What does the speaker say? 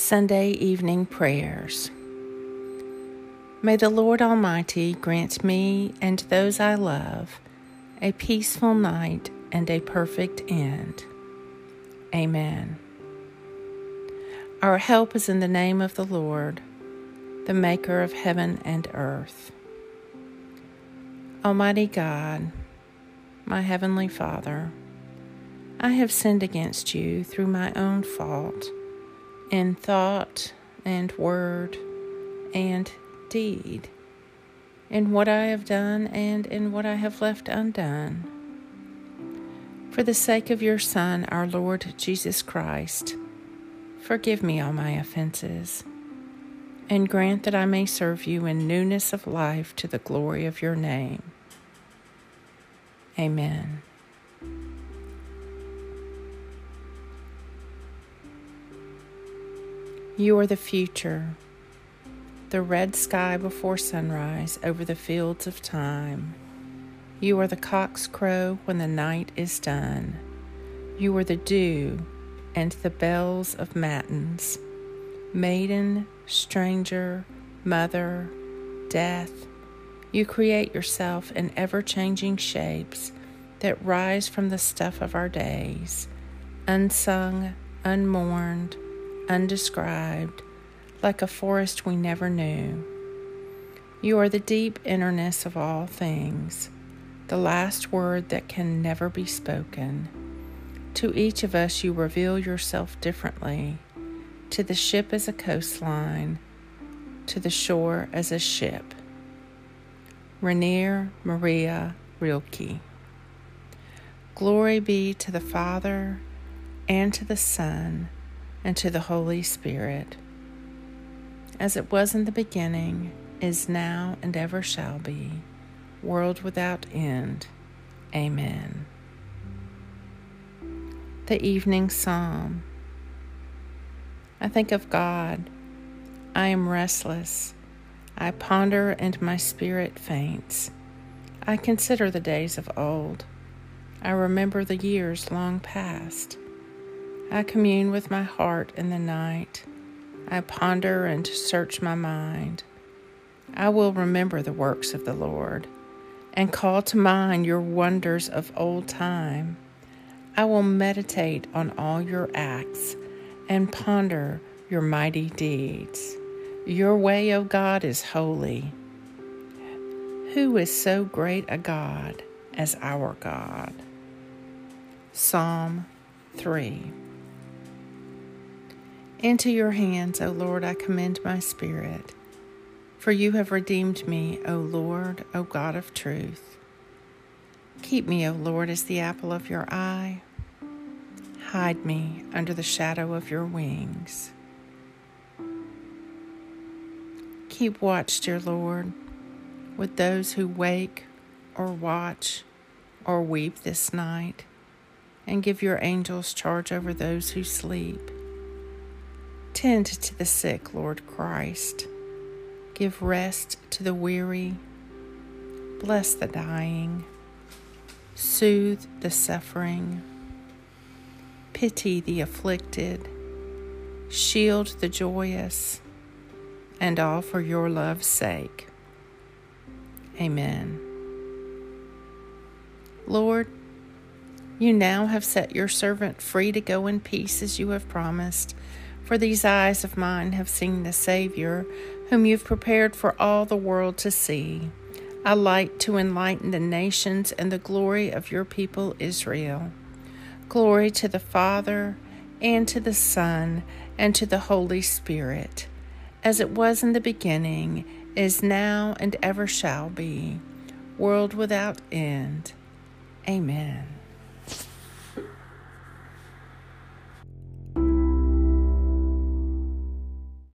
Sunday Evening Prayers. May the Lord Almighty grant me and those I love a peaceful night and a perfect end. Amen. Our help is in the name of the Lord, the Maker of heaven and earth. Almighty God, my Heavenly Father, I have sinned against you through my own fault in thought and word and deed, in what I have done and in what I have left undone. For the sake of your Son, our Lord Jesus Christ, forgive me all my offenses, and grant that I may serve you in newness of life to the glory of your name. Amen. You are the future, the red sky before sunrise over the fields of time. You are the cock's crow when the night is done. You are the dew and the bells of matins. Maiden, stranger, mother, death, you create yourself in ever changing shapes that rise from the stuff of our days, unsung, unmourned undescribed, like a forest we never knew. You are the deep innerness of all things, the last word that can never be spoken. To each of us, you reveal yourself differently. To the ship as a coastline, to the shore as a ship. Rainer Maria Rilke. Glory be to the Father, and to the Son, and to the Holy Spirit, as it was in the beginning, is now, and ever shall be, world without end. Amen. The Evening Psalm. I think of God. I am restless. I ponder, and my spirit faints. I consider the days of old. I remember the years long past. I commune with my heart in the night. I ponder and search my mind. I will remember the works of the Lord and call to mind your wonders of old time. I will meditate on all your acts and ponder your mighty deeds. Your way, O God, is holy. Who is so great a God as our God? Psalm 3 into your hands, O Lord, I commend my spirit. For you have redeemed me, O Lord, O God of truth. Keep me, O Lord, as the apple of your eye. Hide me under the shadow of your wings. Keep watch, dear Lord, with those who wake or watch or weep this night, and give your angels charge over those who sleep. Tend to the sick, Lord Christ. Give rest to the weary. Bless the dying. Soothe the suffering. Pity the afflicted. Shield the joyous. And all for your love's sake. Amen. Lord, you now have set your servant free to go in peace as you have promised. For these eyes of mine have seen the Savior, whom you've prepared for all the world to see, a light to enlighten the nations and the glory of your people Israel. Glory to the Father, and to the Son, and to the Holy Spirit, as it was in the beginning, is now, and ever shall be, world without end. Amen.